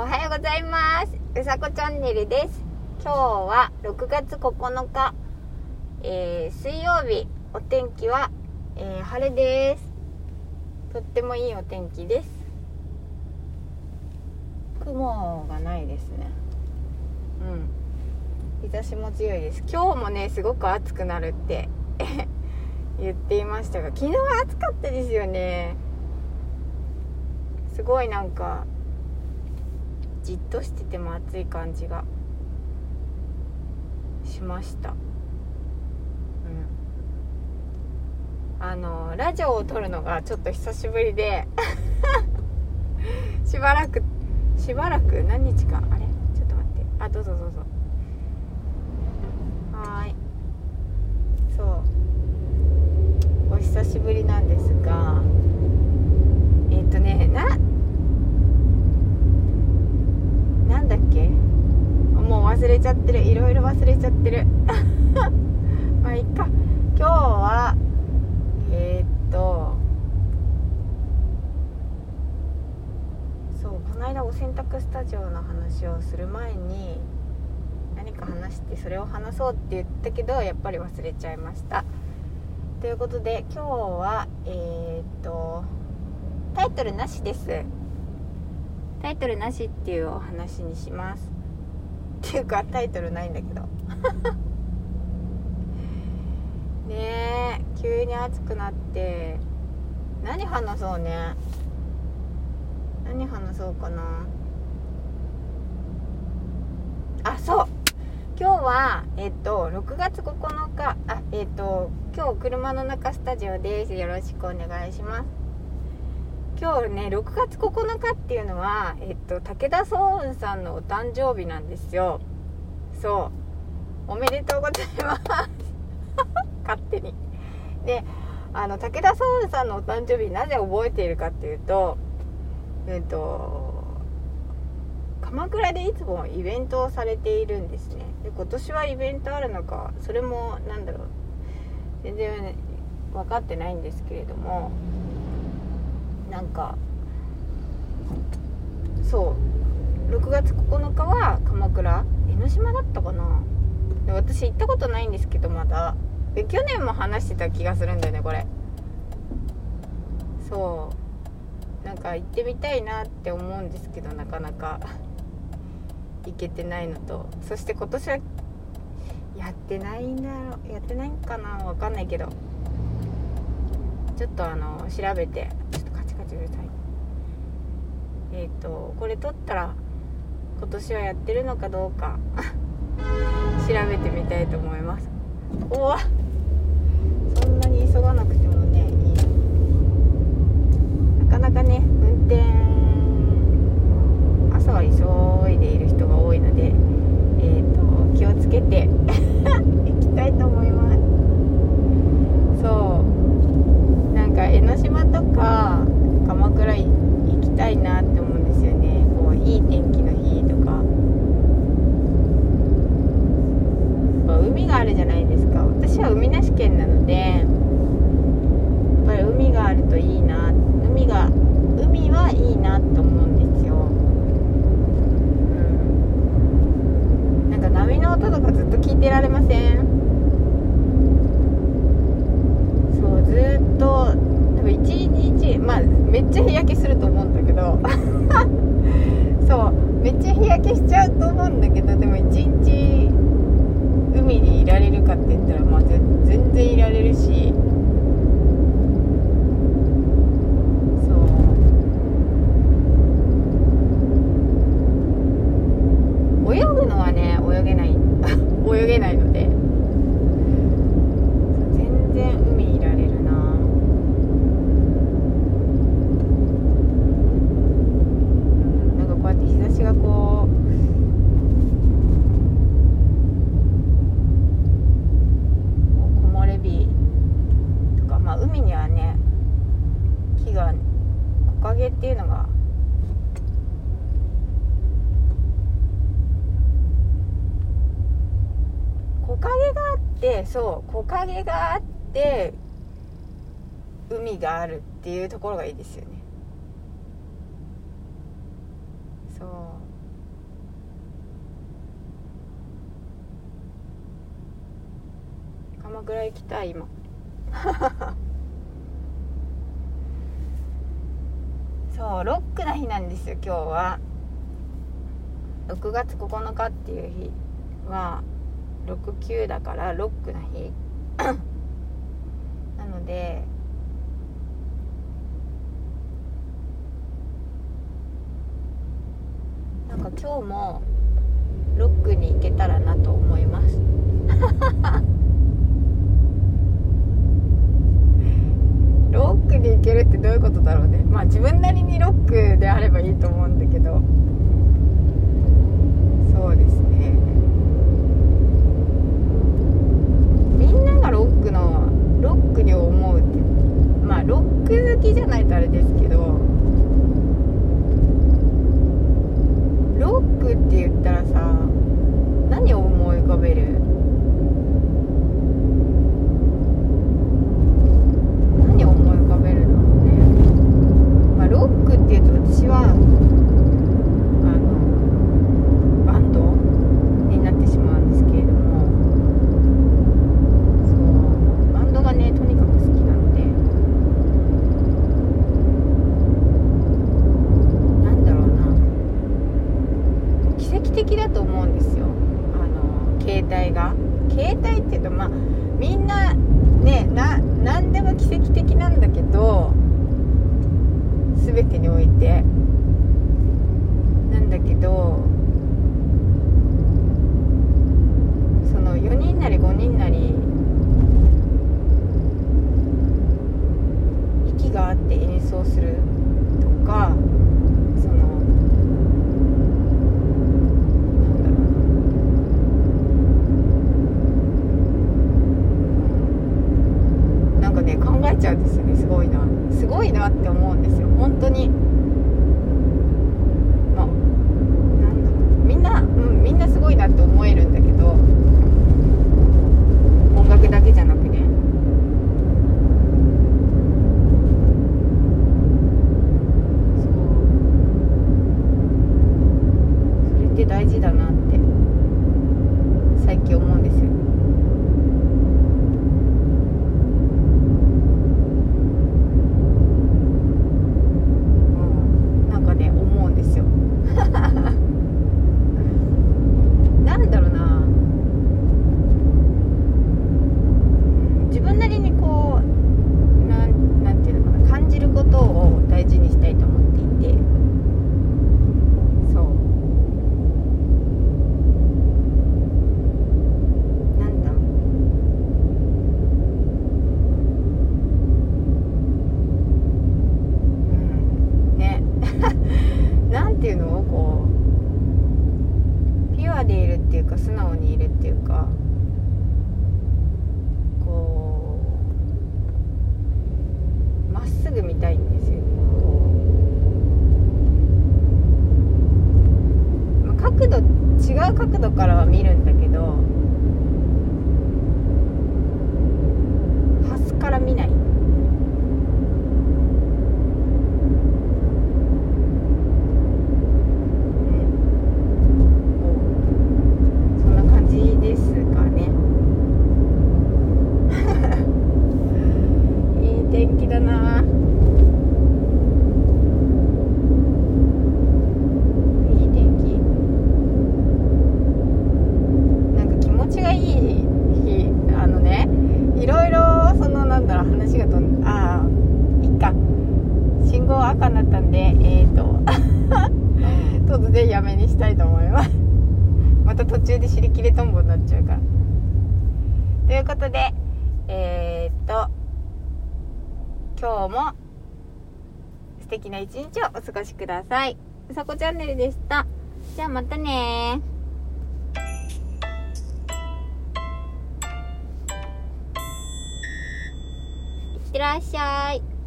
おはようございます。うさこチャンネルです。今日は6月9日、えー、水曜日。お天気は、えー、晴れです。とってもいいお天気です。雲がないですね。うん。日差しも強いです。今日もねすごく暑くなるって 言っていましたが昨日は暑かったですよね。すごいなんかじっとしてても暑い感じがしました。うん。あのラジオを撮るのがちょっと久しぶりで しばらくしばらく？何日か？あれ？ちょっと待って。あどうぞどうぞ。はーいそうお久しぶりなんですがえっ、とねななんだっけもう忘れちゃってるいろいろ忘れちゃってるまあいっか今日はえー、っとそうこの間お洗濯スタジオの話をする前に何か話してそれを話そうって言ったけどやっぱり忘れちゃいました。ということで今日はえー、っとタイトルなしです。タイトルなしっていうお話にします。っていうかタイトルないんだけど。ねえ急に暑くなって何話そうね。何話そうかな。あそう。今日はえっと6月9日。あえっと今日車の中スタジオです。よろしくお願いします。今日ね6月9日っていうのは、えっと、武田壮雲さんのお誕生日なんですよ。そう。おめでとうございます。勝手に。であの武田壮雲さんのお誕生日なぜ覚えているかっていうとえっと鎌倉でいつもイベントをされているんですね。で今年はイベントあるのかそれも何だろう。全然分かってないんですけれどもなんかそう。6月9日は鎌倉？江ノ島だったかな？で私行ったことないんですけどまだ。で去年も話してた気がするんだよねこれ。そう。なんか行ってみたいなって思うんですけどなかなか。行けてないのと。そして今年はやってないんだろう。やってないんかな。わかんないけど。ちょっとあの調べて。ちょっとカチカチうるさい。えっ、ー、とこれ撮ったら今年はやってるのかどうか。調べてみたいと思います。おわそんなに急がなくても。なかね運転朝は急いでいる人が多いのでえっ、ー、と気をつけて 行きたいと思います。そう。なんか江ノ島とか鎌倉行きたいなって思うんですよね。こういい天気の日とか。海があるじゃないですか。私は海なし県なのでやっぱり海があるといいな海が海はいいなと思うんですようんなんか波の音とかずっと聞いてられませんそうずっと多分一日まあめっちゃ日焼けすると思うんだけど。そうめっちゃ日焼けしちゃうと思うんだけどでも一日海にいられるかって言ったら、まあ、全然いられるし。ってそう木陰があって海があるっていうところがいいですよね。そう。鎌倉行きたい今。そうロックな日なんですよ今日は。6月9日っていう日は。69だからロックな日。なのでなんか今日もロックに行けたらなと思います。ロックに行けるってどういうことだろうね。まあ自分なりにロックであればいいと思うんだけど。recovery ていうのをこうピュアでいるっていうか素直にいるっていうかこうまっすぐ見たいんですよ。こう、まあ、角度違う角度からは見るんだけどやめにしたいと思います また途中で尻切れとんぼになっちゃうからということでえー、っと今日も素敵な一日をお過ごしください。うさこチャンネルでした。じゃあまたねいってらっしゃい。